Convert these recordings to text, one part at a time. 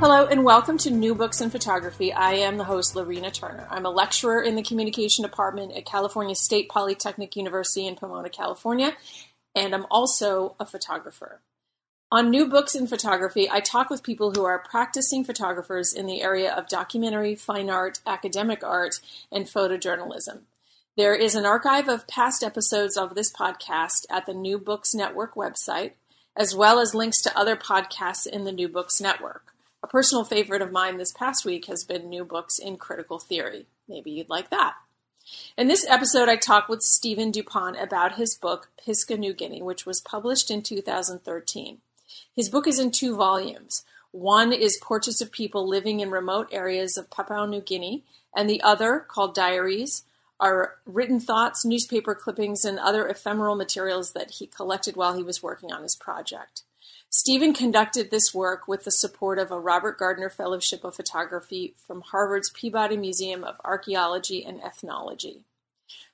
Hello and welcome to New Books in Photography. I am the host, Lorena Turner. I'm a lecturer in the Communication Department at California State Polytechnic University in Pomona, California, and I'm also a photographer. On New Books in Photography, I talk with people who are practicing photographers in the area of documentary, fine art, academic art, and photojournalism. There is an archive of past episodes of this podcast at the New Books Network website, as well as links to other podcasts in the New Books Network. A personal favorite of mine this past week has been new books in critical theory. Maybe you'd like that. In this episode, I talk with Stephen Dupont about his book, Piksa Niugini, which was published in 2013. His book is in two volumes. One is portraits of people living in remote areas of Papua New Guinea, and the other, called Diaries, are written thoughts, newspaper clippings, and other ephemeral materials that he collected while he was working on his project. Stephen conducted this work with the support of a Robert Gardner Fellowship of Photography from Harvard's Peabody Museum of Archaeology and Ethnology.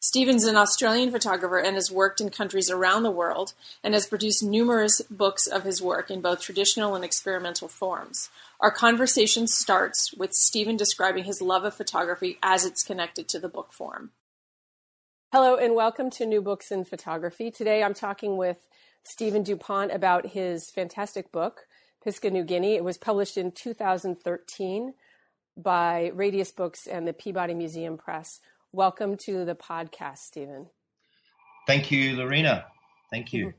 Stephen's an Australian photographer and has worked in countries around the world and has produced numerous books of his work in both traditional and experimental forms. Our conversation starts with Stephen describing his love of photography as it's connected to the book form. Hello, and welcome to New Books in Photography. Today I'm talking with Stephen Dupont about his fantastic book, Piksa, Niugini. It was published in 2013 by Radius Books and the Peabody Museum Press. Welcome to the podcast, Stephen. Thank you, Lorena. Thank you. Mm-hmm.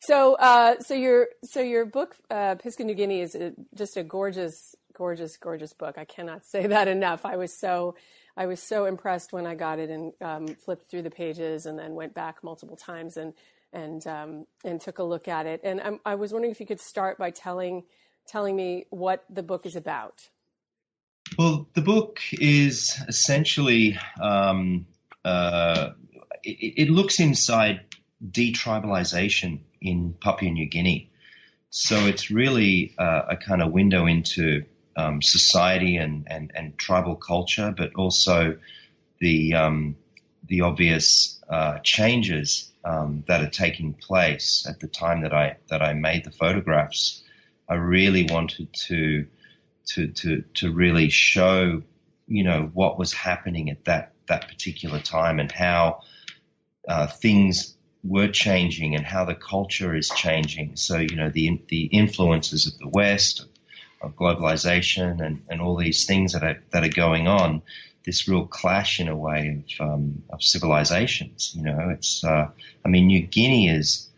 So, uh, so your so your book, uh, Piksa, Niugini, is a, just a gorgeous, gorgeous, gorgeous book. I cannot say that enough. I was so I was so impressed when I got it and um, flipped through the pages and then went back multiple times and and um, and took a look at it. And I'm, i was wondering if you could start by telling telling me what the book is about. Well, the book is essentially um, uh, it, it, looks inside detribalization in Papua New Guinea. So it's really uh, a kind of window into um, society and, and, and tribal culture, but also the um, the obvious uh, changes um, that are taking place at the time that I that I made the photographs, I really wanted to to to to really show you know what was happening at that that particular time and how uh, things were changing and how the culture is changing. So you know the the influences of the West, of, of globalization, and, and all these things that are that are going on this real clash in a way of, um, of civilizations. You know, it's, uh, I mean, New Guinea is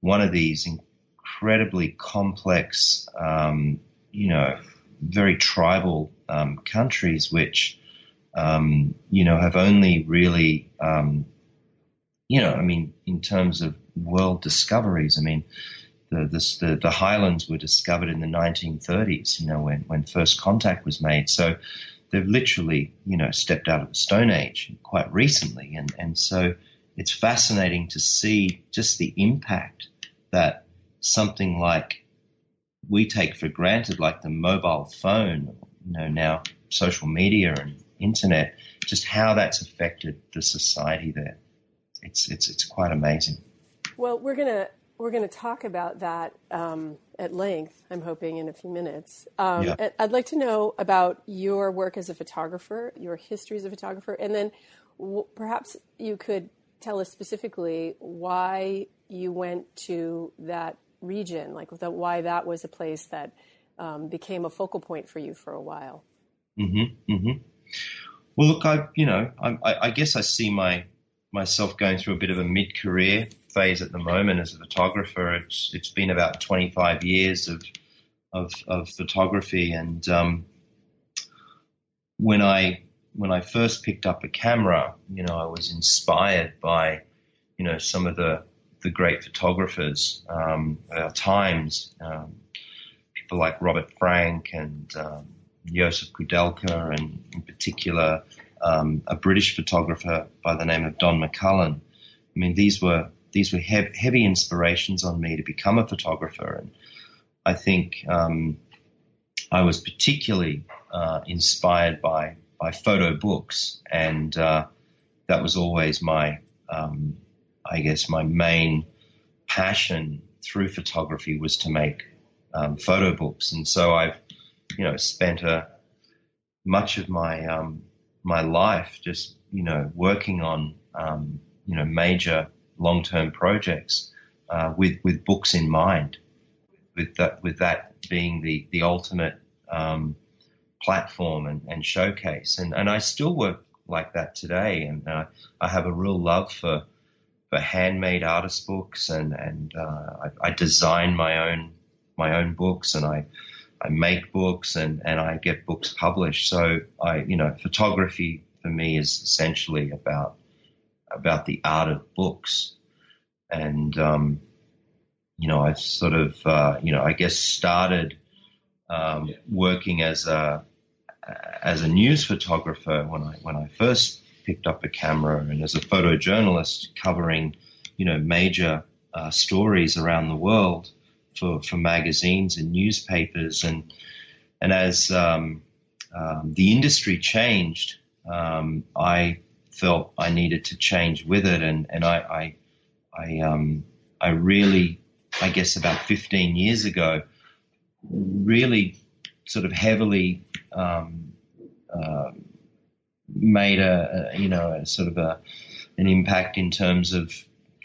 one of these incredibly complex, um, you know, very tribal um, countries which, um, you know, have only really, um, you know, I mean, in terms of world discoveries, I mean, the, the, the highlands were discovered in the 1930s, you know, when, when first contact was made. So they've literally, you know, stepped out of the Stone Age quite recently. And, and so it's fascinating to see just the impact that something like we take for granted, like the mobile phone, you know, now social media and internet, just how that's affected the society there. It's, it's, it's quite amazing. Well, we're going to we're going to talk about that um, at length, I'm hoping, in a few minutes. Um, yeah. I'd like to know about your work as a photographer, your history as a photographer, and then w- perhaps you could tell us specifically why you went to that region, like the, why that was a place that um, became a focal point for you for a while. Mm-hmm, mm-hmm. Well, look, I, you know, I, I guess I see my myself going through a bit of a mid-career phase at the moment as a photographer. It's it's been about 25 years of of, of photography, and um, when I when I first picked up a camera, you know, I was inspired by you know some of the the great photographers um, of our times, um, people like Robert Frank and um, Josef Koudelka, and in particular um, a British photographer by the name of Don McCullin. I mean, these were these were he- heavy inspirations on me to become a photographer, and I think um, I was particularly uh, inspired by by photo books, and uh, that was always my, um, I guess, my main passion through photography was to make um, photo books, and so I've, you know, spent a much of my um, my life just, you know, working on, um, you know, major long-term projects uh, with with books in mind, with that with that being the the ultimate um, platform and, and, showcase. And and I still work like that today, and uh, I have a real love for for handmade artist books, and and uh, I, I, design my own my own books, and I I make books, and and I get books published. So I you know photography for me is essentially about about the art of books, and um, you know I sort of uh, you know I guess started um, working as a as a news photographer when I when I first picked up a camera and as a photojournalist covering you know major uh, stories around the world for for magazines and newspapers. And and as um, um, the industry changed, um, I felt I needed to change with it, and and I I I, um, I really I guess about 15 years ago really sort of heavily um, uh, made a, a, you know a sort of a an impact in terms of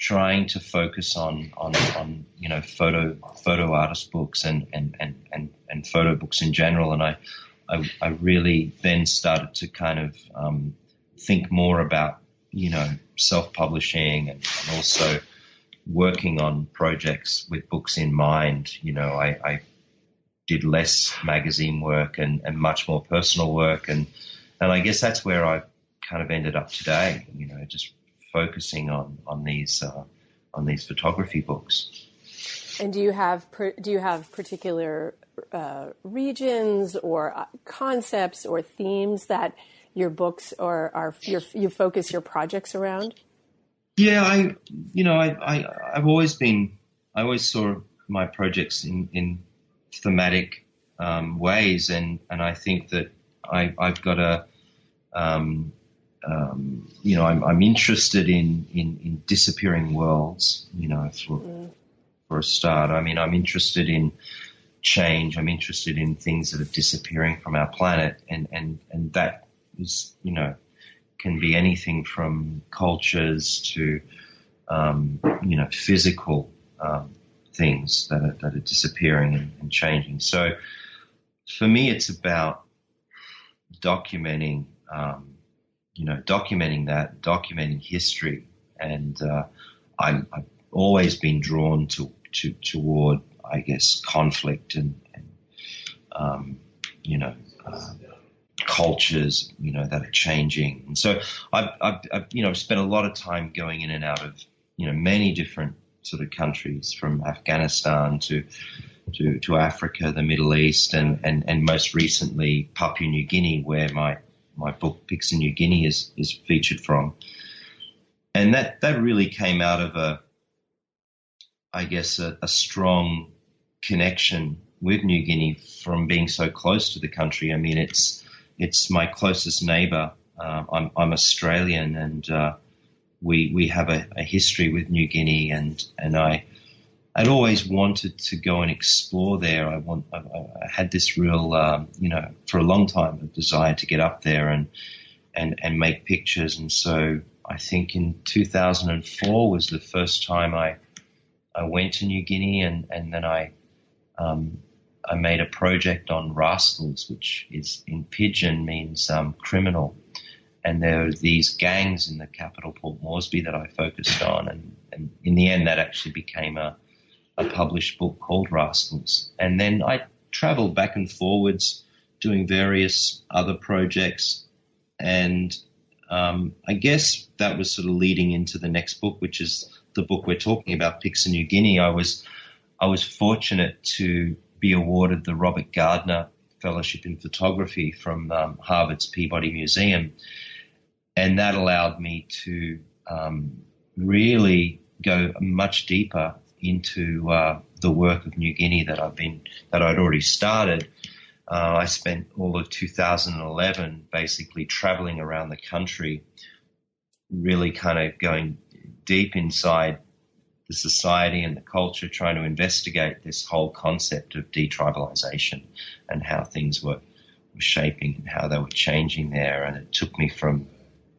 trying to focus on on, on you know photo photo artist books and and, and, and, and photo books in general. And I, I, I really then started to kind of um, think more about you know self publishing and, and, also working on projects with books in mind. You know I, I did less magazine work and, and much more personal work. And, and I guess that's where I kind of ended up today, you know, just focusing on, on these, uh, on these photography books. And do you have, do you have particular uh, regions or uh, concepts or themes that your books or are your, you focus your projects around? Yeah, I, you know, I, I, I've always been, I always saw my projects in, in thematic um, ways, and and I think that I, have got a um, um, you know I'm, I'm interested in, in, in disappearing worlds. You know, for mm. for a start, I mean I'm interested in change. I'm interested in things that are disappearing from our planet, and and and that is you know can be anything from cultures to um, you know physical um, things that are, that are disappearing and, and changing. So for me, it's about documenting, um, you know, documenting that, documenting history, and uh, I'm, I've always been drawn to, to toward, I guess, conflict and, and um, you know, uh, cultures, you know, that are changing. And so I've, I've, I've, you know, spent a lot of time going in and out of, you know, many different sort of countries from Afghanistan to to, to Africa, the Middle East, and, and, and most recently Papua New Guinea, where my, my book Piksa Niugini is, is featured from. And that, that really came out of a, I guess, a, a strong connection with New Guinea from being so close to the country. I mean, it's, it's my closest neighbor. Uh, I'm, I'm Australian and, uh, we we have a, a, history with New Guinea, and and I I'd always wanted to go and explore there. I want I, I had this real um, you know for a long time a desire to get up there and and and make pictures, and so I think in 2004 was the first time I I went to New Guinea, and and then I um, I made a project on rascals, which is in pidgin means um, criminal. And there were these gangs in the capital, Port Moresby, that I focused on, and, and in the end, that actually became a, a published book called Rascals. And then I travelled back and forwards, doing various other projects, and um, I guess that was sort of leading into the next book, which is the book we're talking about, of New Guinea, I was I was fortunate to be awarded the Robert Gardner Fellowship in Photography from um, Harvard's Peabody Museum, and that allowed me to um, really go much deeper into uh, the work of New Guinea that I've been that I'd already started. Uh, I spent all of 2011 basically traveling around the country, really kind of going deep inside the society and the culture, trying to investigate this whole concept of detribalization and how things were, were shaping and how they were changing there. And it took me from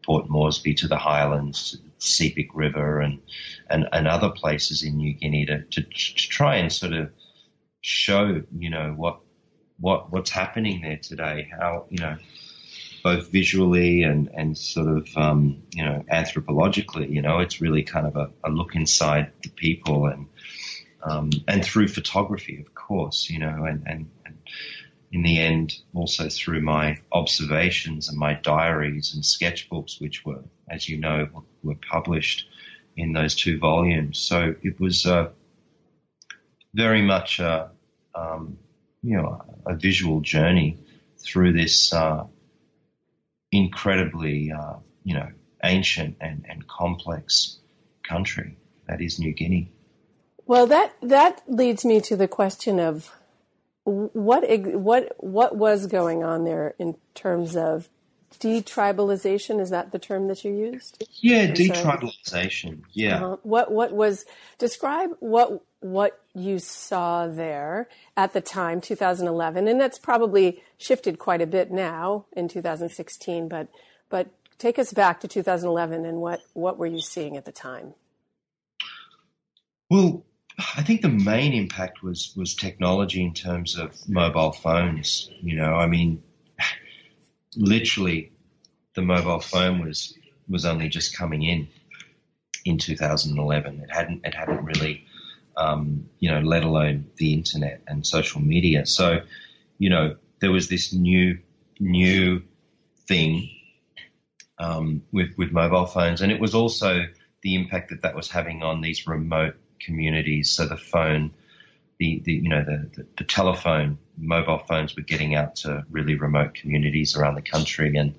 Port Moresby to the Highlands, Sepik River, and, and, and other places in New Guinea to, to, to try and sort of show, you know, what what what's happening there today, how you know both visually and, and sort of, um, you know, anthropologically, you know, it's really kind of a, a look inside the people and, um, and through photography, of course, you know, and, and, in the end, also through my observations and my diaries and sketchbooks, which were, as you know, were published in those two volumes. So it was uh, very much a, um, you know, a visual journey through this uh, incredibly, uh, you know, ancient and, and complex country that is New Guinea. Well, that that leads me to the question of what what what was going on there in terms of detribalization. Is that the term that you used? Yeah, detribalization. Yeah. Uh-huh. What what was describe what what you saw there at the time, 2011, and that's probably shifted quite a bit now in 2016. But but take us back to 2011 and what what were you seeing at the time? Well, I think the main impact was was technology in terms of mobile phones. You know, I mean, literally, the mobile phone was was only just coming in in 2011. It hadn't it hadn't really um, you know, let alone the internet and social media. So, you know, there was this new, new thing um, with with mobile phones, and it was also the impact that that was having on these remote communities. So the phone, the, the you know the, the, the telephone, mobile phones were getting out to really remote communities around the country, and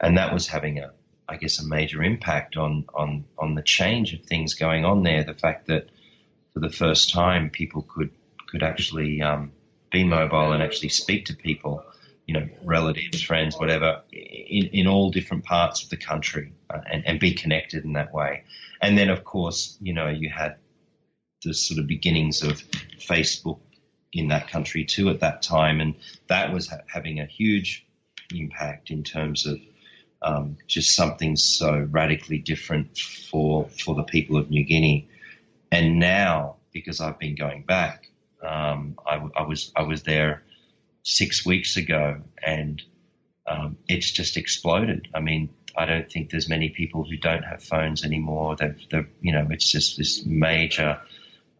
and that was having a I guess a major impact on on on the change of things going on there. The fact that for the first time, people could could actually um, be mobile and actually speak to people, you know, relatives, friends, whatever, in, in all different parts of the country uh, and, and be connected in that way. And then, of course, you know, you had the sort of beginnings of Facebook in that country too at that time, and that was ha- having a huge impact in terms of um, just something so radically different for for the people of New Guinea. And now, because I've been going back, um, I, I, was I was there six weeks ago, and um, it's just exploded. I mean, I don't think there's many people who don't have phones anymore. They've, they've you know, it's just this major,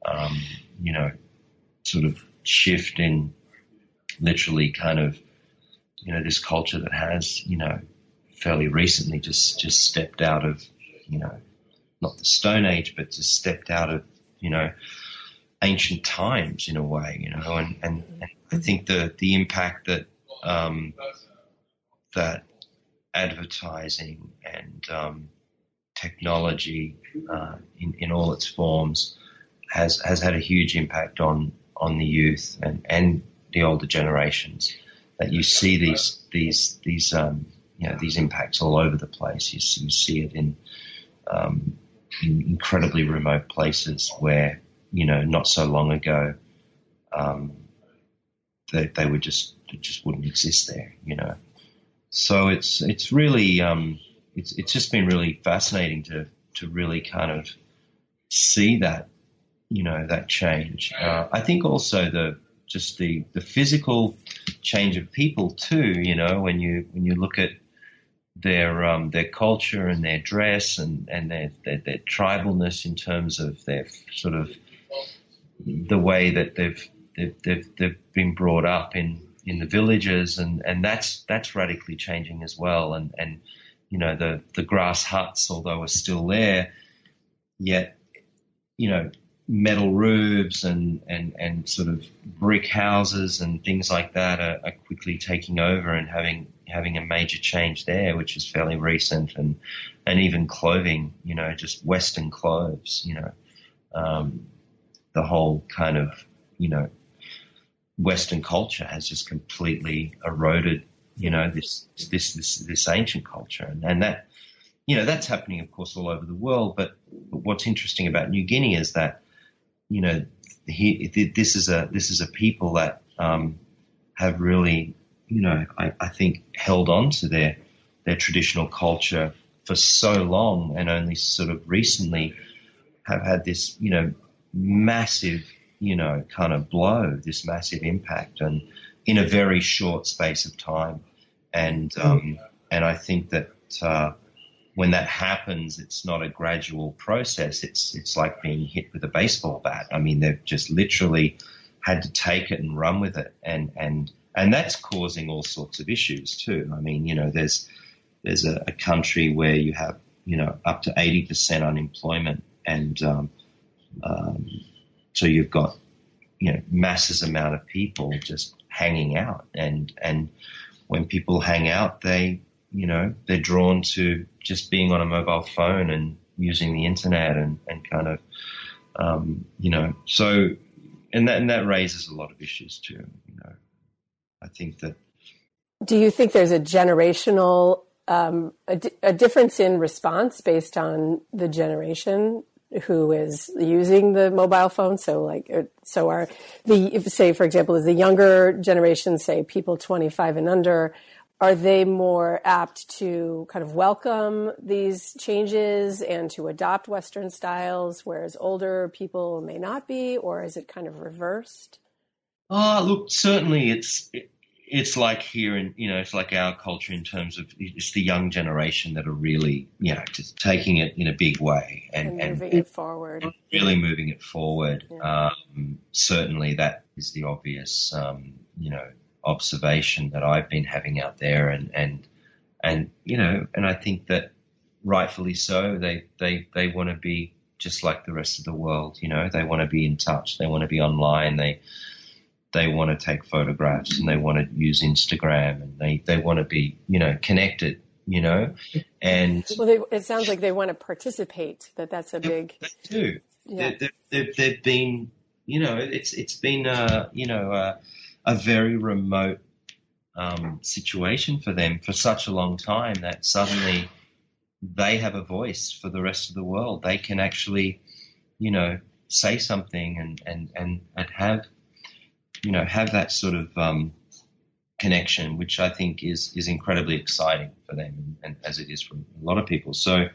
um, you know, sort of shift in literally kind of, you know, this culture that has, you know, fairly recently just just stepped out of, you know, not the Stone Age, but just stepped out of, you know, ancient times in a way, you know, and, and, and I think the, the impact that, um, that advertising and, um, technology, uh, in, in all its forms has, has had a huge impact on, on the youth and, and the older generations that you see these, these, these, um, you know, these impacts all over the place. You, you see it in, um, in incredibly remote places where, you know, not so long ago, um, they, they would just, just wouldn't exist there, you know. So it's, it's really, um, it's, it's just been really fascinating to, to really kind of see that, you know, that change. Uh, I think also the, just the, the physical change of people too, you know, when you, when you look at, their um, their culture and their dress and and their, their, their tribalness in terms of their sort of the way that they've they've they've, they've been brought up in in the villages and and that's that's radically changing as well and and you know the the grass huts although are still there yet you know, metal roofs and, and, and sort of brick houses and things like that are, are, quickly taking over and having having a major change there, which is fairly recent, and and even clothing, you know, just Western clothes, you know, um, the whole kind of you know Western culture has just completely eroded, you know, this this this this ancient culture, and, and that you know that's happening, of course, all over the world. But, but what's interesting about New Guinea is that you know, he, this is a this is a people that um, have really, you know, I, I think held on to their their traditional culture for so long, and only sort of recently have had this, you know, massive, you know, kind of blow, this massive impact, and in a very short space of time, and um, and I think that. Uh, when that happens, it's not a gradual process. It's it's like being hit with a baseball bat. I mean, they've just literally had to take it and run with it, and and and that's causing all sorts of issues too. I mean, you know, there's there's a, a country where you have you know up to eighty percent unemployment, and um, um, so you've got you know masses amount of people just hanging out, and and when people hang out, they you know, they're drawn to just being on a mobile phone and using the internet and, and kind of, um, you know, so, and that, and that raises a lot of issues too, you know. I think that. Do you think there's a generational, um, difference in response based on the generation who is using the mobile phone. So like, uh, so are the, say, for example, is the younger generation, say people 25 and under, are they more apt to kind of welcome these changes and to adopt Western styles, whereas older people may not be, or is it kind of reversed? Oh, look, certainly it's it's like here in you know it's like our culture in terms of it's the young generation that are really you know just taking it in a big way and, and moving and it forward, really moving it forward. Yeah. Um, certainly, that is the obvious um, you know observation that I've been having out there, and and and you know, and I think that rightfully so. They they they want to be just like the rest of the world. You know, they want to be in touch. They want to be online. They they want to take photographs and they want to use Instagram and they they want to be you know connected. You know, and well, they, it sounds like they want to participate. That that's a big. They do. Yeah. They, they, they've been, you know, it's it's been, uh, you know, uh, a very remote um, situation for them for such a long time that suddenly they have a voice for the rest of the world. They can actually, you know, say something and and and, and have, you know, have that sort of um, connection, which I think is is incredibly exciting for them, and, and as it is for a lot of people. So,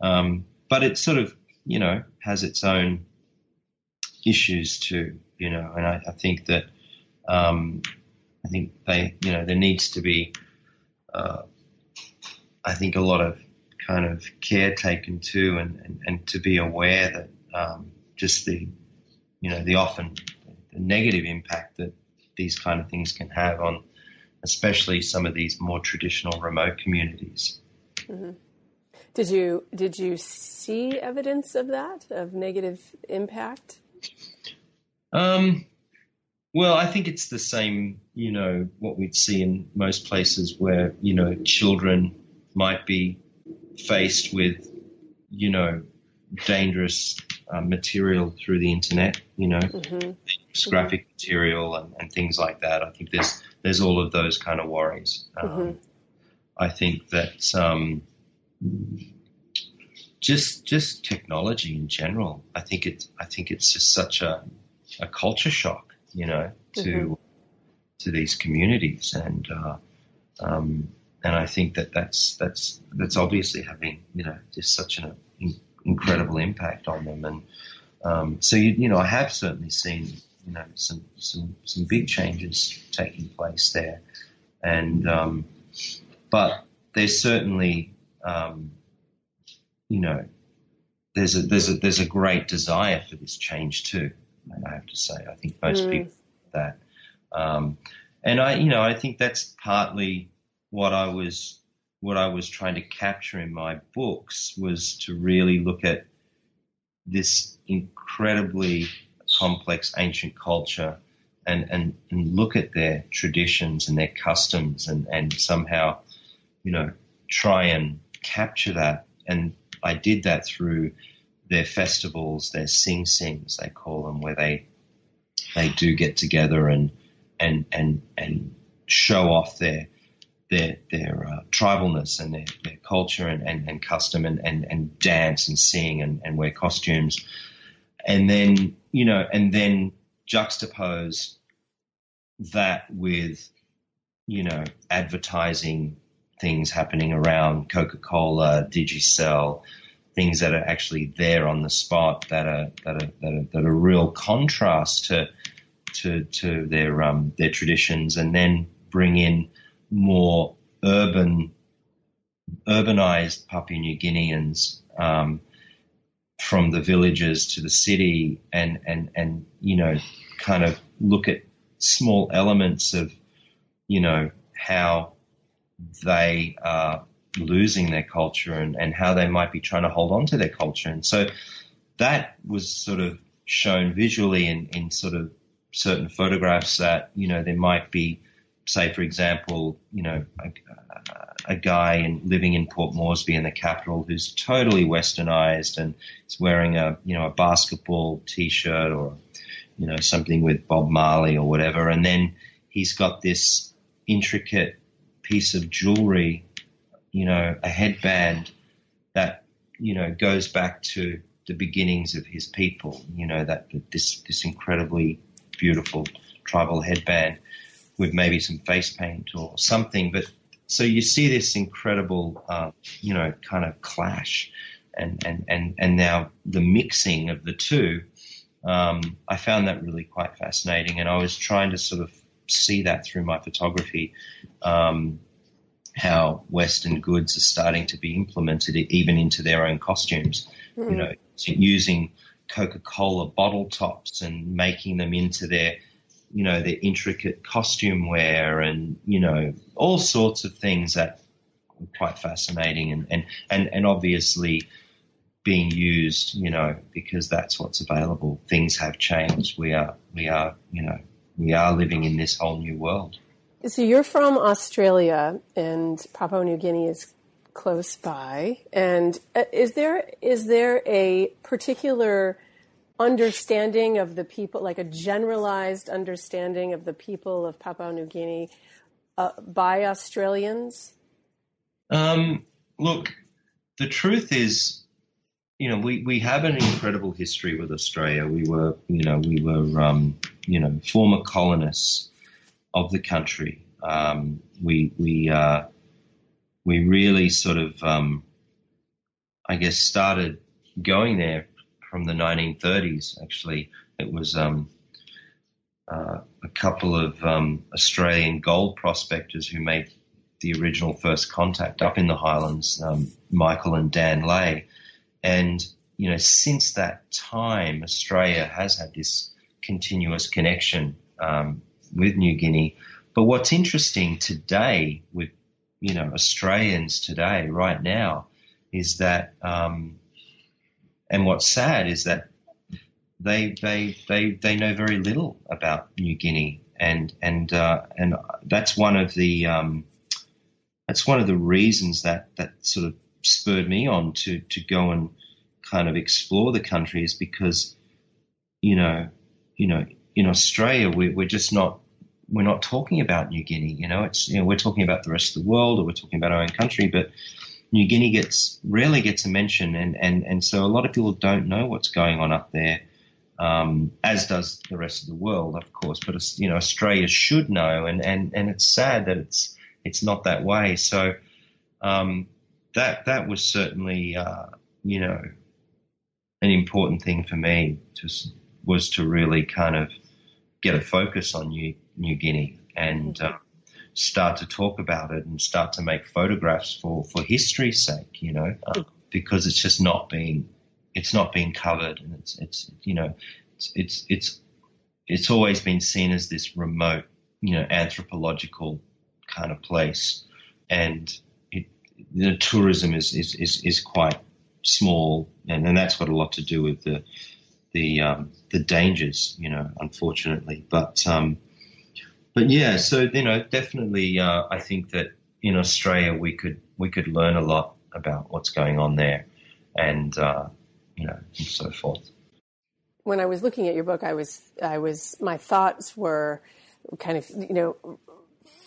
um, but it sort of, you know, has its own issues too, you know, and I, I think that um, I think they, you know, there needs to be, uh, I think, a lot of kind of care taken too, and, and, and to be aware that um, just the, you know, the often the negative impact that these kind of things can have on, especially some of these more traditional remote communities. Mm-hmm. Did you did you see evidence of that of negative impact? Um, well, I think it's the same, you know, what we'd see in most places where, you know, children might be faced with, you know, dangerous uh, material through the internet, you know, mm-hmm. graphic mm-hmm. material and, and, things like that. I think there's there's all of those kind of worries. Um, mm-hmm. I think that um, just just technology in general. I think it's I think it's just such a a culture shock you know, to mm-hmm. to these communities, and uh, um, and I think that that's that's that's obviously having you know just such an in- incredible impact on them, and um, so you you know I have certainly seen you know some some some big changes taking place there, and um, but there's certainly um, you know there's a there's a there's a great desire for this change too. I have to say. I think most mm. people that. Um, and I, you know, I think that's partly what I was what I was trying to capture in my books was to really look at this incredibly complex ancient culture and, and, and look at their traditions and their customs and, and somehow, you know, try and capture that. And I did that through their festivals, their sing sings, they call them, where they they do get together and and and and show off their their their uh, tribalness and their, their culture and, and, and custom and, and, and dance and sing and, and wear costumes. And then you know and then juxtapose that with you know advertising things happening around Coca-Cola, Digicel, things that are actually there on the spot that are that are that are, that are real contrast to to to their um, their traditions, and then bring in more urban urbanized Papua New Guineans um, from the villages to the city, and and and you know kind of look at small elements of you know how they are losing their culture and, and how they might be trying to hold on to their culture. And so that was sort of shown visually in, in sort of certain photographs that, you know, there might be, say, for example, you know, a, a guy in, living in Port Moresby in the capital who's totally westernized and is wearing a, you know, a basketball t-shirt or, you know, something with Bob Marley or whatever. And then he's got this intricate piece of jewelry you know, a headband that, you know, goes back to the beginnings of his people, you know, that this, this incredibly beautiful tribal headband with maybe some face paint or something. But so you see this incredible, uh, you know, kind of clash and, and, and, and now the mixing of the two. Um, I found that really quite fascinating, and I was trying to sort of see that through my photography. Um, how Western goods are starting to be implemented even into their own costumes. Mm. You know, using Coca-Cola bottle tops and making them into their, you know, their intricate costume wear and, you know, all sorts of things that are quite fascinating and, and, and, and obviously being used, you know, because that's what's available. Things have changed. We are, we are, you know, we are living in this whole new world. So you're from Australia, and Papua New Guinea is close by. And uh, is there is there a particular understanding of the people, like a generalized understanding of the people of Papua New Guinea uh, by Australians? Um, look, the truth is, you know, we, we have an incredible history with Australia. We were, you know, we were, um, you know, former colonists of the country. Um, we we uh, we really sort of, um, I guess, started going there from the 1930s. Actually, it was um, uh, a couple of um, Australian gold prospectors who made the original first contact up in the Highlands, um, Michael and Dan Leahy, and you know, since that time, Australia has had this continuous connection um, with New Guinea. But what's interesting today with you know Australians today, right now, is that, um, and what's sad is that they they they they know very little about New Guinea, and and uh, and that's one of the um, that's one of the reasons that that sort of spurred me on to to go and kind of explore the country is because you know you know in Australia we, we're just not we're not talking about New Guinea. You know, it's you know we're talking about the rest of the world, or we're talking about our own country, but New Guinea gets rarely gets a mention, and and and so a lot of people don't know what's going on up there, um, as does the rest of the world, of course. But you know, Australia should know, and and and it's sad that it's it's not that way. So um, that that was certainly uh, you know an important thing for me to was to really kind of get a focus on New New Guinea and uh, start to talk about it and start to make photographs for, for history's sake, you know, uh, because it's just not being it's not being covered and it's it's you know it's it's it's it's always been seen as this remote, you know, anthropological kind of place, and it, the tourism is, is is is quite small, and, and that's got a lot to do with the the um, the dangers, you know, unfortunately. But um, but yeah, so you know, definitely, uh, I think that in Australia we could we could learn a lot about what's going on there, and uh, you know, and so forth. When I was looking at your book, I was I was my thoughts were kind of you know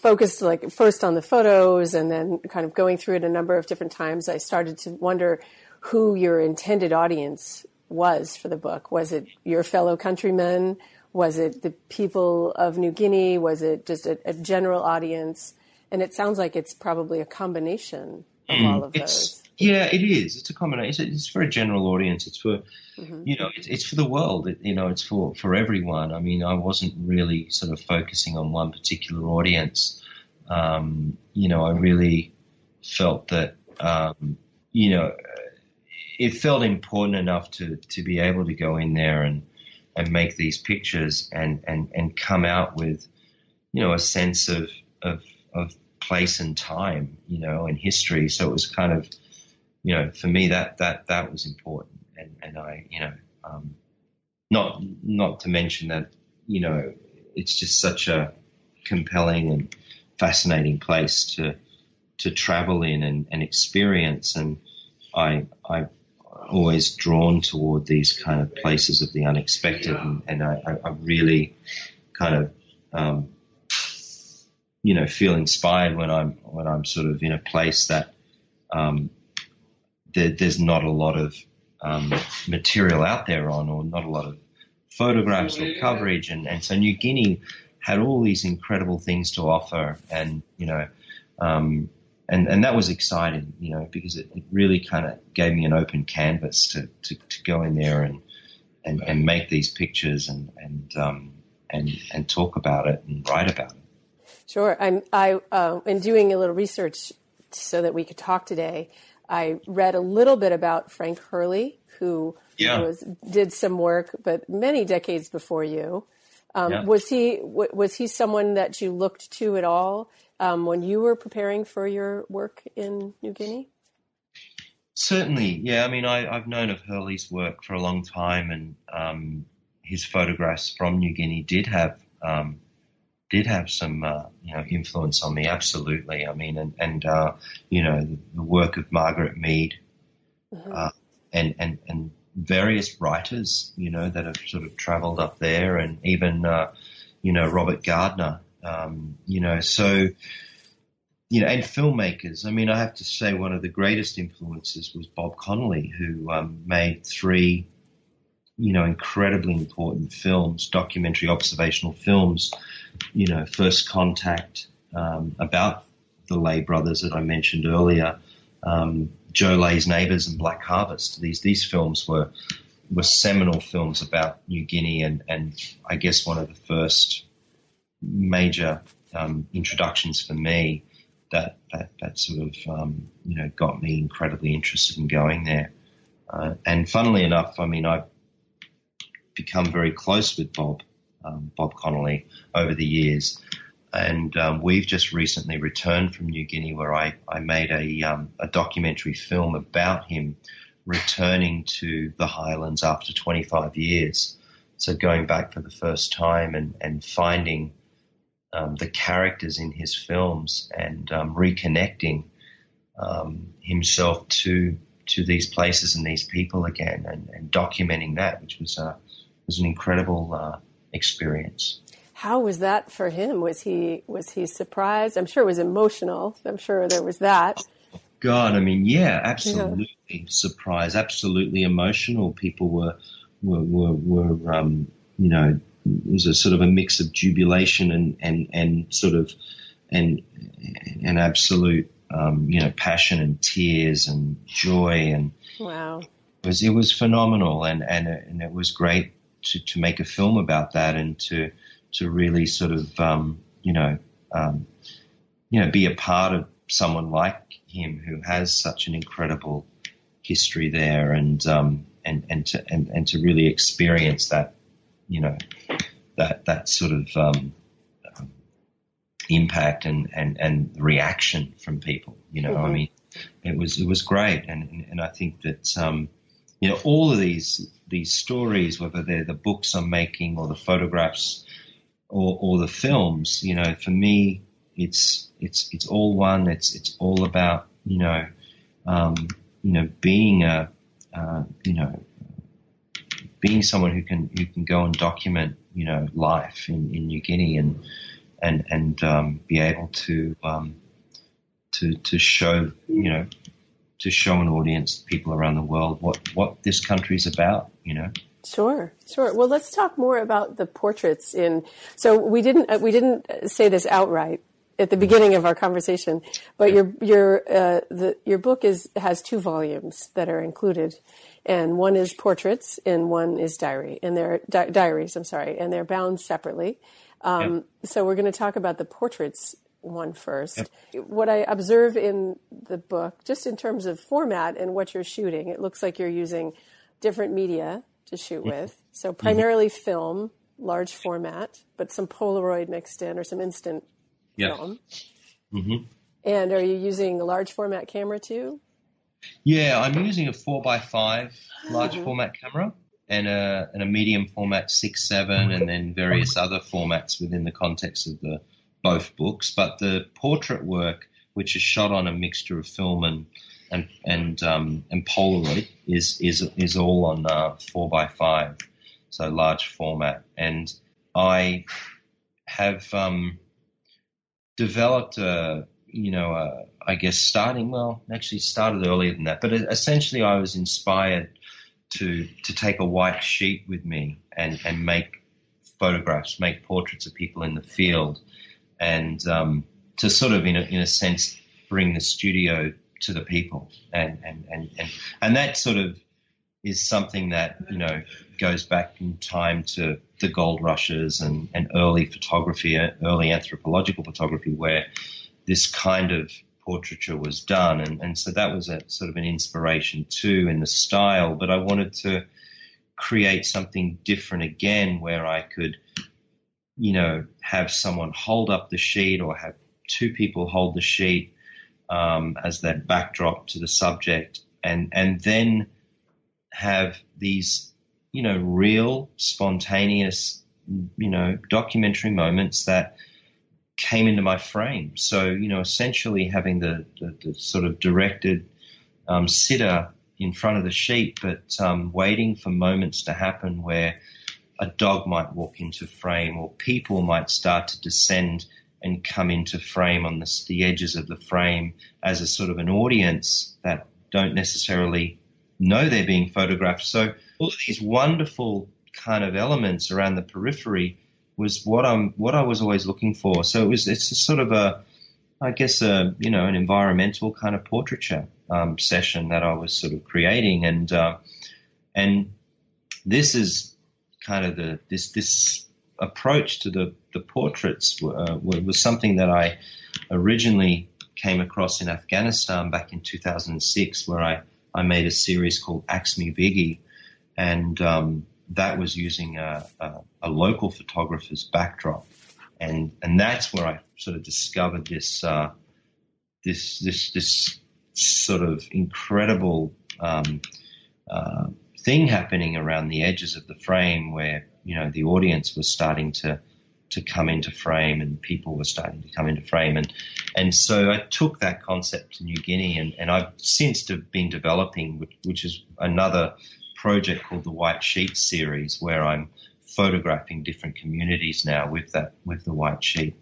focused like first on the photos and then kind of going through it a number of different times. I started to wonder who your intended audience was for the book. Was it your fellow countrymen? Was it the people of New Guinea? Was it just a, a general audience? And it sounds like it's probably a combination of mm, all of those. Yeah, it is. It's a combination. It's for a general audience. It's for, mm-hmm. you know, it's, it's, for the world. It, you know, it's for, for everyone. I mean, I wasn't really sort of focusing on one particular audience. Um, you know, I really felt that, um, you know, it felt important enough to, to be able to go in there and, and make these pictures and, and, and come out with, you know, a sense of, of, of place and time, you know, and history. So it was kind of, you know, for me that, that, that was important. And, and I, you know, um, not, not to mention that, you know, it's just such a compelling and fascinating place to, to travel in and, and experience. And I, I always drawn toward these kind of places of the unexpected, and, and I, I, really kind of um, you know feel inspired when I'm when I'm sort of in a place that um, there, there's not a lot of um, material out there on, or not a lot of photographs or coverage, and, and so New Guinea had all these incredible things to offer, and you know. Um, and and that was exciting, you know, because it, it really kind of gave me an open canvas to, to, to go in there and, and and make these pictures and and um, and and talk about it and write about it. Sure, I'm I uh, in doing a little research so that we could talk today. I read a little bit about Frank Hurley, who yeah. was did some work, but many decades before you. Um, yeah. Was he was he someone that you looked to at all um, when you were preparing for your work in New Guinea? Certainly, yeah. I mean, I, have known of Hurley's work for a long time, and um, his photographs from New Guinea did have um, did have some uh, you know influence on me. Absolutely. I mean, and and uh, you know the, the, work of Margaret Mead, mm-hmm. uh, and and and various writers, you know, that have sort of travelled up there, and even uh, you know Robert Gardner, um, you know, so, you know, and filmmakers. I mean, I have to say one of the greatest influences was Bob Connolly, who um, made three, you know, incredibly important films, documentary observational films, you know, First Contact, um, about the Leahy brothers that I mentioned earlier, um, Joe Leahy's Neighbors and Black Harvest. These, these films were, were seminal films about New Guinea and, and I guess one of the first major um, introductions for me that that, that sort of um, you know got me incredibly interested in going there. Uh, and funnily enough, I mean, I've become very close with Bob um, Bob Connolly over the years, and um, we've just recently returned from New Guinea, where I I made a um, a documentary film about him returning to the Highlands after 25 years. So going back for the first time and, and finding um, the characters in his films and um, reconnecting um, himself to to these places and these people again and, and documenting that, which was uh, was an incredible uh, experience. How was that for him? Was he was he surprised? I'm sure it was emotional. I'm sure there was that. God, I mean, yeah, absolutely yeah. surprised, absolutely emotional. People were were were, were um, you know was a sort of a mix of jubilation and and and sort of and an absolute um, you know passion and tears and joy and wow. it was it was phenomenal and and and it was great to to make a film about that and to to really sort of um, you know um, you know be a part of someone like him who has such an incredible history there and um, and and to and, and to really experience that you know that that sort of um, um, impact and, and and reaction from people. You know, mm-hmm. I mean, it was it was great, and and, and I think that um, you know all of these these stories, whether they're the books I'm making or the photographs or, or the films, you know, for me, it's it's it's all one. It's it's all about you know um, you know being a uh, you know being someone who can who can go and document you know life in, in New Guinea and and and um, be able to um, to to show you know to show an audience, people around the world, what what this country is about. You know. Sure, sure. Well, let's talk more about the portraits in. So we didn't uh, we didn't say this outright at the beginning of our conversation, but your your uh, the your book is has two volumes that are included, and one is portraits and one is diary, and they're di- diaries. I'm sorry, and they're bound separately. Um, yep. So we're going to talk about the portraits one first. Yep. What I observe in the book, just in terms of format and what you're shooting, it looks like you're using different media to shoot mm-hmm. with. So primarily mm-hmm. film, large format, but some Polaroid mixed in or some instant film. Mm-hmm. And are you using a large format camera too? Yeah, I'm using a four by five large mm-hmm. format camera and a and a medium format six seven, and then various other formats within the context of the both books. But the portrait work, which is shot on a mixture of film and and and um, and Polaroid, is is is all on uh, four by five, so large format. And I have um, developed a you know a, I guess starting well actually started earlier than that, but essentially I was inspired to to take a white sheet with me and and make photographs, make portraits of people in the field, and um, to sort of in a, in a sense bring the studio to the people, and and and and, and that sort of is something that you know goes back in time to the gold rushes and, and early photography, early anthropological photography, where this kind of portraiture was done, and, and so that was a sort of an inspiration too in the style. But I wanted to create something different again, where I could, you know, have someone hold up the sheet or have two people hold the sheet um, as that backdrop to the subject, and and then have these, you know, real, spontaneous, you know, documentary moments that came into my frame. So, you know, essentially having the, the, the sort of directed um, sitter in front of the sheep, but um, waiting for moments to happen where a dog might walk into frame or people might start to descend and come into frame on the, the edges of the frame as a sort of an audience that don't necessarily know they're being photographed. So all of these wonderful kind of elements around the periphery was what I'm what I was always looking for. So it was it's a sort of a I guess a you know an environmental kind of portraiture um, session that I was sort of creating, and uh, and this is kind of the this this approach to the the portraits uh, was something that I originally came across in Afghanistan back in 2006, where I I made a series called Axe Me Biggie, and um, that was using a, a, a, local photographer's backdrop, and and that's where I sort of discovered this uh, this this this sort of incredible um, uh, thing happening around the edges of the frame, where you know the audience was starting to to come into frame and people were starting to come into frame. And and so I took that concept to New Guinea and, and I've since been developing which, which is another project called the White Sheet series, where I'm photographing different communities now with that with the white sheet.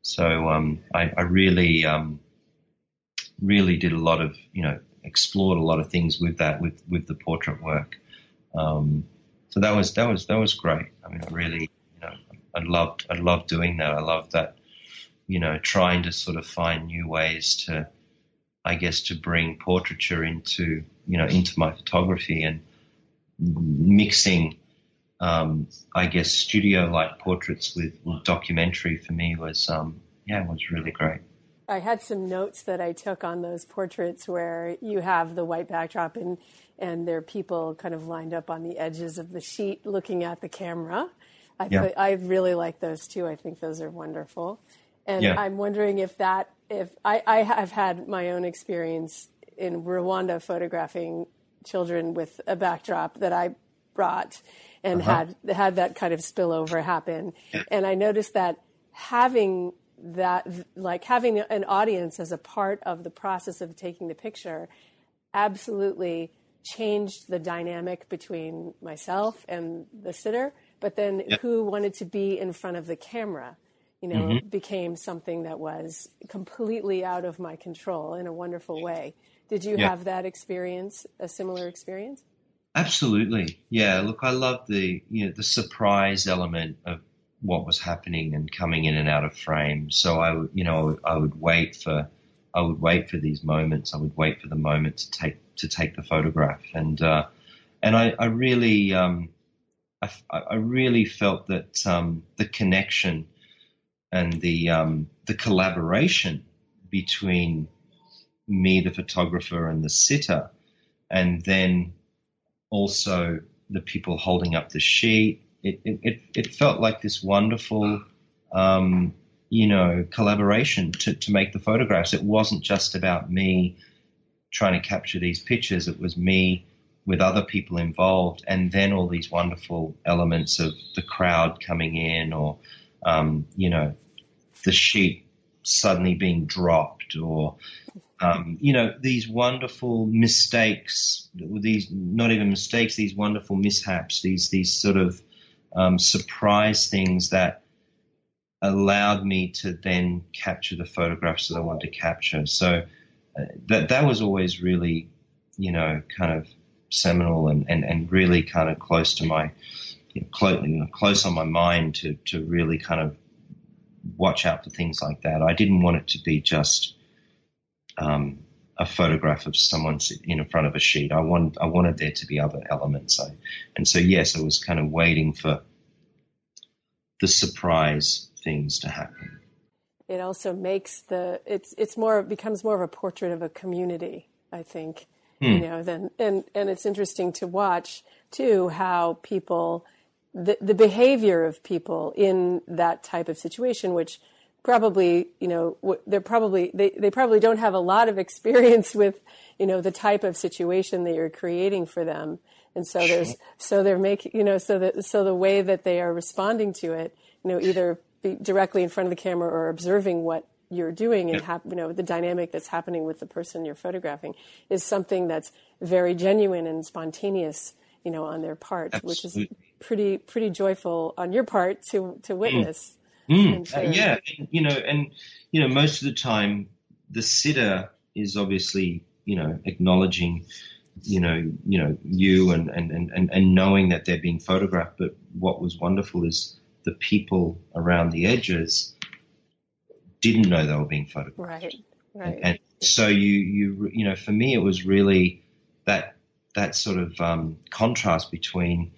So um, I, I, really um, really did a lot of you know explored a lot of things with that with with the portrait work. Um, so that was that was that was great. I mean, I really you know I loved I loved doing that. I loved that you know trying to sort of find new ways to I guess to bring portraiture into you know into my photography and mixing, um, I guess, studio-like portraits with, documentary for me was, um, yeah, was really great. I had some notes that I took on those portraits where you have the white backdrop and and there are people kind of lined up on the edges of the sheet looking at the camera. I yeah. I really like those too. I think those are wonderful. And yeah. I'm wondering if that if I, I have had my own experience in Rwanda photographing children with a backdrop that I brought and uh-huh. had had that kind of spillover happen. And I noticed that having that like having an audience as a part of the process of taking the picture absolutely changed the dynamic between myself and the sitter but then who wanted to be in front of the camera you know mm-hmm. became something that was completely out of my control in a wonderful way did you have that experience a similar experience absolutely yeah look i love the you know the surprise element of what was happening and coming in and out of frame. So I, would, you know, I would wait for, I would wait for these moments. I would wait for the moment to take to take the photograph, and uh, and I, I really, um, I, I, really felt that um, the connection and the um, the collaboration between me, the photographer, and the sitter, and then also the people holding up the sheet it, it, it felt like this wonderful, um, you know, collaboration to, to make the photographs. It wasn't just about me trying to capture these pictures. It was me with other people involved, and then all these wonderful elements of the crowd coming in, or um, you know, the sheet suddenly being dropped, or um, you know, these wonderful mistakes, these not even mistakes, these wonderful mishaps, these these sort of um, surprise things that allowed me to then capture the photographs that I wanted to capture. So uh, that that was always really, you know, kind of seminal and, and, and really kind of close to my, you know, close, you know, close on my mind to, to really kind of watch out for things like that. I didn't want it to be just um, a photograph of someone in front of a sheet. I want I wanted there to be other elements. I, and so yes, I was kind of waiting for the surprise things to happen. It also makes the it's it's more becomes more of a portrait of a community. I think hmm. you know then and and it's interesting to watch too how people the the behavior of people in that type of situation, which probably, you know, they're probably, they, they probably don't have a lot of experience with, you know, the type of situation that you're creating for them. And so there's, so they're making, you know, so that, so the way that they are responding to it, you know, either directly in front of the camera or observing what you're doing and hap- you know the dynamic that's happening with the person you're photographing is something that's very genuine and spontaneous you know on their part Absolutely. which is pretty pretty joyful on your part to to witness Mm, uh, yeah, you know, and you know, most of the time, the sitter is obviously, you know, acknowledging, you know, you know, you and and and and knowing that they're being photographed. But what was wonderful is the people around the edges didn't know they were being photographed. Right. Right. And, and so you you you know, for me, it was really that that sort of um, contrast between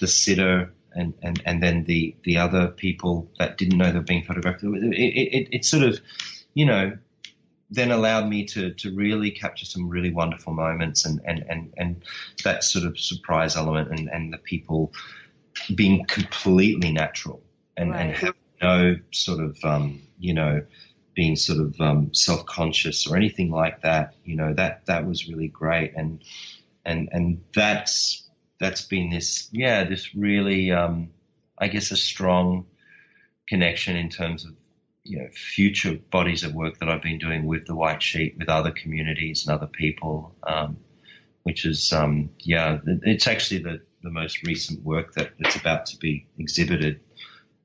the sitter and, and, and then the, the other people that didn't know they were being photographed. It, it, it, sort of, you know, then allowed me to, to really capture some really wonderful moments and, and, and, and that sort of surprise element and, and the people being completely natural and, right. and have no sort of, um, you know, being sort of um, self-conscious or anything like that. You know, that, that was really great. And, and, and that's that's been this, yeah, this really, um, I guess, a strong connection in terms of you know future bodies of work that I've been doing with the White Sheet, with other communities and other people, um, which is um, yeah, it's actually the the most recent work that that's about to be exhibited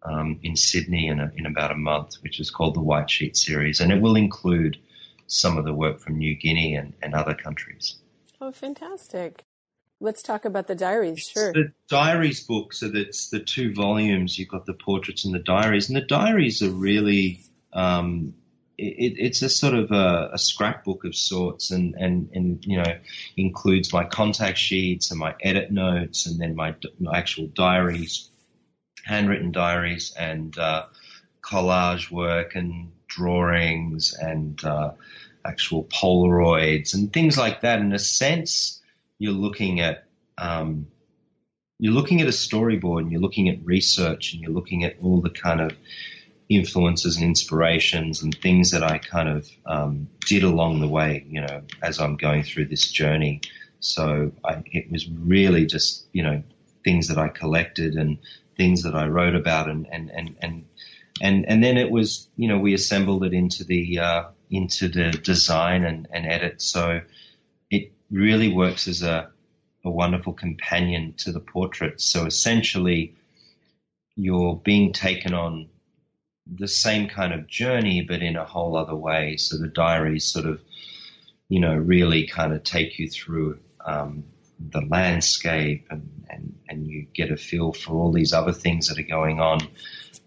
um, in Sydney in a, in about a month, which is called the White Sheet series, and it will include some of the work from New Guinea and, and other countries. Oh, fantastic! Let's talk about the diaries. Sure. the diaries book. So that's the two volumes. You've got the portraits and the diaries, and the diaries are really. Um, it, it's a sort of a, a, scrapbook of sorts, and, and, and you know includes my contact sheets and my edit notes, and then my, my actual diaries, handwritten diaries, and uh, collage work and drawings and uh, actual Polaroids and things like that. In a sense, you're looking at um, you're looking at a storyboard and you're looking at research and you're looking at all the kind of influences and inspirations and things that I kind of um, did along the way, you know, as I'm going through this journey. So I, it was really just, you know, things that I collected and things that I wrote about and, and, and, and, and, and then it was, you know, we assembled it into the, uh, into the design and, and edit. So really works as a, a wonderful companion to the portrait. So essentially, you're being taken on the same kind of journey, but in a whole other way. So the diaries sort of, you know, really kind of take you through um, the landscape and, and, and you get a feel for all these other things that are going on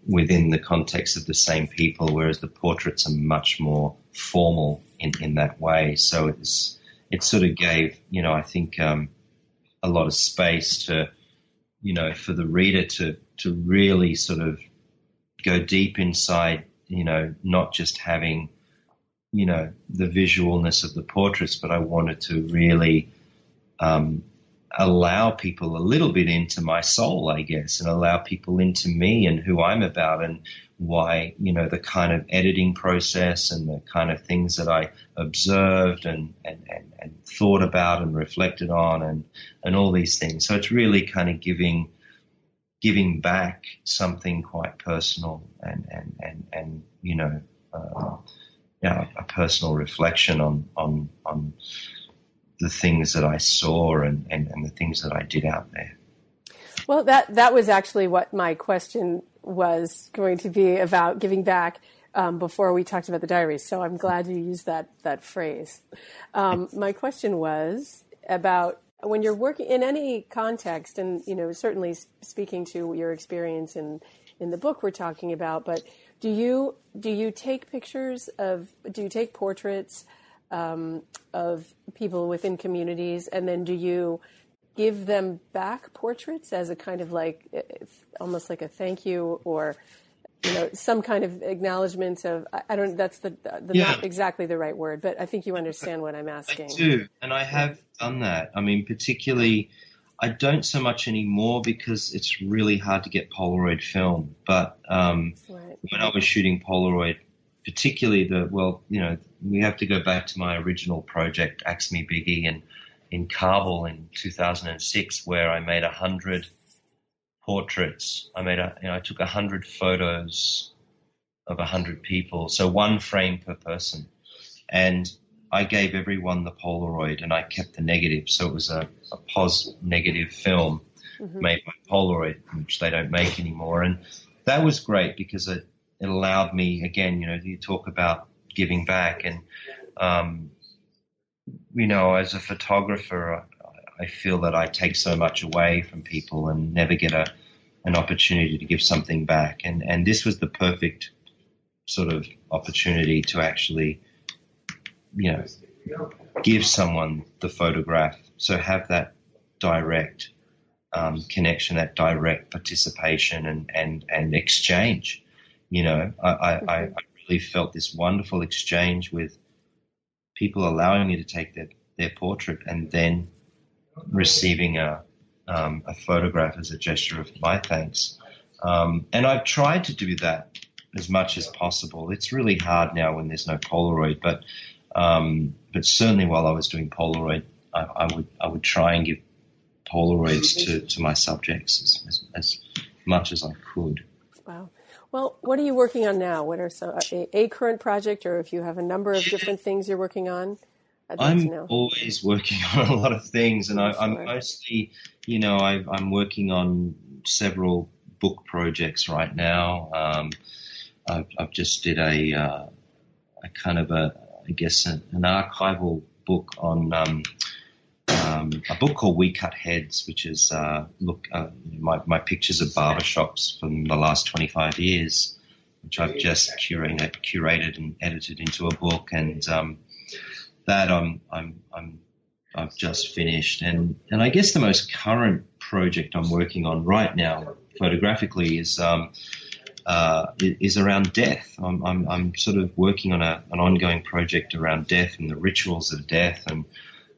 within the context of the same people, whereas the portraits are much more formal in, in that way. So it's, it sort of gave, you know, I think um, a lot of space to, you know, for the reader to, to really sort of go deep inside, you know, not just having, you know, the visualness of the portraits, but I wanted to really um, allow people a little bit into my soul, I guess, and allow people into me and who I'm about and why, you know, the kind of editing process and the kind of things that I observed and, and, and, and thought about and reflected on and, and all these things. So it's really kind of giving giving back something quite personal and and and, and you know uh, yeah a personal reflection on on on the things that I saw and, and, and the things that I did out there. Well, that that was actually what my question was going to be about giving back. Um, before we talked about the diaries, so I'm glad you used that that phrase. Um, my question was about when you're working in any context, and you know, certainly speaking to your experience in in the book we're talking about, but do you do you take pictures of do you take portraits um, of people within communities, and then do you give them back portraits as a kind of like almost like a thank you or you know some kind of acknowledgement of I don't that's the, the yeah. not exactly the right word, but I think you understand what I'm asking. I do, and I have done that. I mean, particularly. I don't so much anymore because it's really hard to get Polaroid film. But um, right. when I was shooting Polaroid, particularly the well, you know, we have to go back to my original project, Me Biggie, in in Kabul in 2006, where I made a hundred portraits. I made a, you know, I took a hundred photos of a hundred people, so one frame per person, and I gave everyone the Polaroid, and I kept the negative, so it was a, a pos negative film mm-hmm. made by Polaroid, which they don't make anymore, and that was great because it, it allowed me again, you know, you talk about giving back, and um, you know, as a photographer, I feel that I take so much away from people and never get a an opportunity to give something back. And and this was the perfect sort of opportunity to actually, you know, give someone the photograph. So have that direct um, connection, that direct participation and and and exchange. You know, I, I, I really felt this wonderful exchange with people allowing me to take their, their portrait and then receiving a, um, a photograph as a gesture of my thanks. Um, and I've tried to do that as much as possible. It's really hard now when there's no Polaroid, but um, but certainly while I was doing Polaroid, I, I, would I would try and give Polaroids to, to my subjects as, as, as much as I could. Wow. Well, what are you working on now? What are some a, a current project, or if you have a number of different things you're working on? I'd I'm like always working on a lot of things, and I, am mostly, you know, I, am working on several book projects right now. Um, I've, I've, just did a, uh, a kind of a, I guess, an, an archival book on um, um, a book called We Cut Heads, which is uh, look uh, my, my pictures of barbershops from the last 25 years, which I've just curated, curated and edited into a book, and um, that I'm I'm I'm I've just finished, and and I guess the most current project I'm working on right now, photographically, is. Um, uh, is around death. I'm, I'm, I'm, sort of working on a, an ongoing project around death and the rituals of death and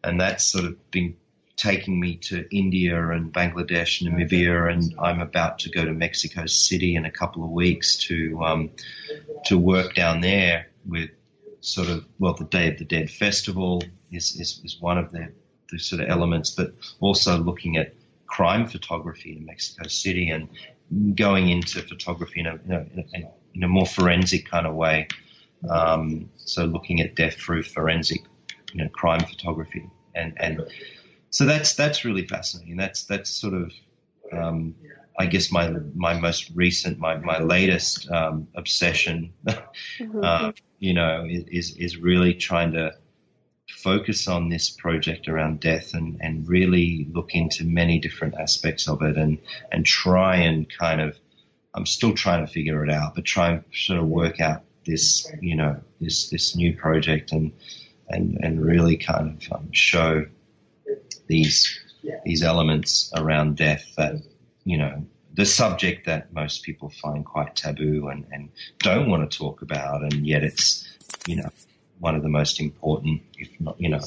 and that's sort of been taking me to India and Bangladesh, Namibia, and I'm about to go to Mexico City in a couple of weeks to um, to work down there with sort of well, the Day of the Dead festival is is, is one of the, the sort of elements, but also looking at crime photography in Mexico City and going into photography in a, in a, in a more forensic kind of way. Um, so looking at death through forensic, you know, crime photography, and and so that's that's really fascinating. That's that's sort of, um, I guess my my most recent, my my latest um, obsession, mm-hmm. uh, you know, is is really trying to focus on this project around death and, and really look into many different aspects of it and, and try and kind of, I'm still trying to figure it out, but try and sort of work out this, you know, this, this new project and, and, and really kind of um, show these, these elements around death that, you know, the subject that most people find quite taboo and, and don't want to talk about, and yet it's, you know, one of the most important, if not, you know,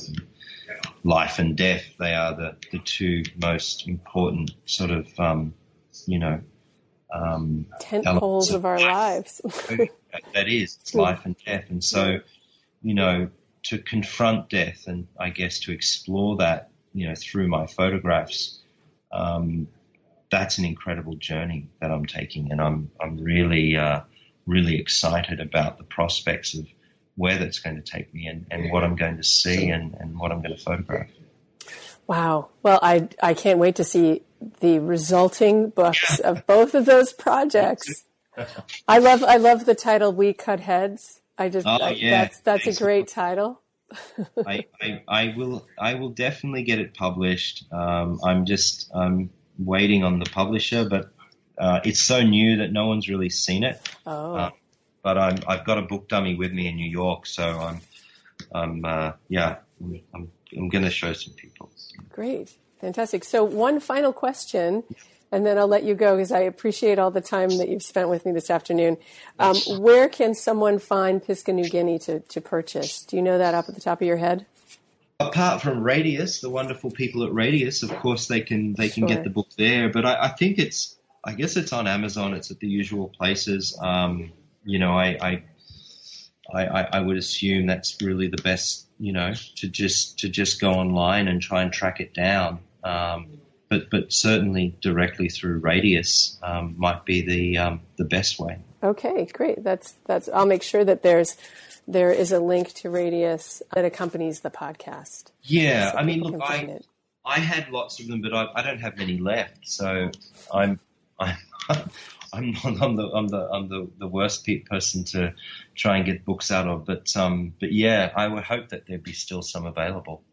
life and death. They are the, the two most important sort of, um, you know, um, tent poles of, of our lives. that is, it's life and death. And so, you know, to confront death and I guess to explore that, you know, through my photographs, um, that's an incredible journey that I'm taking. And I'm, I'm really, uh, really excited about the prospects of, where that's going to take me and, and what I'm going to see and, and what I'm going to photograph. Wow. Well, I, I can't wait to see the resulting books of both of those projects. I love I love the title "We Cut Heads." I just oh, I, yeah. that's that's a great title. I, I, I will I will definitely get it published. Um, I'm just I'm waiting on the publisher, but uh, it's so new that no one's really seen it. Oh. Uh, but I'm, I've got a book dummy with me in New York, so I'm, I'm, uh, yeah, I'm, I'm going to show some people. Great, fantastic. So one final question, and then I'll let you go because I appreciate all the time that you've spent with me this afternoon. Um, where can someone find Piksa Niugini to, to purchase? Do you know that off at the top of your head? Apart from Radius, the wonderful people at Radius, of course they can they can sure. get the book there. But I, I, think it's I guess it's on Amazon. It's at the usual places. Um, you know, I, I, I, I would assume that's really the best, you know, to just to just go online and try and track it down. Um, but but certainly directly through Radius um, might be the um, the best way. Okay, great. That's that's. I'll make sure that there's there is a link to Radius that accompanies the podcast. Yeah, so I mean, look, I I had lots of them, but I, I don't have many left. So I'm I'm I'm not I'm the I'm the I'm the, the worst person to try and get books out of. But um, but yeah, I would hope that there'd be still some available.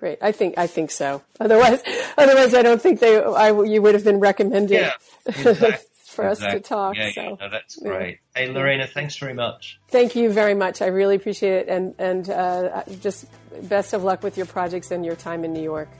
Great, I think I think so. Otherwise, otherwise, I don't think they I you would have been recommended yeah, exactly. for us exactly. to talk. Yeah, so. yeah, no, that's great. Yeah. Hey, Lorena, thanks very much. Thank you very much. I really appreciate it, and and uh, just best of luck with your projects and your time in New York.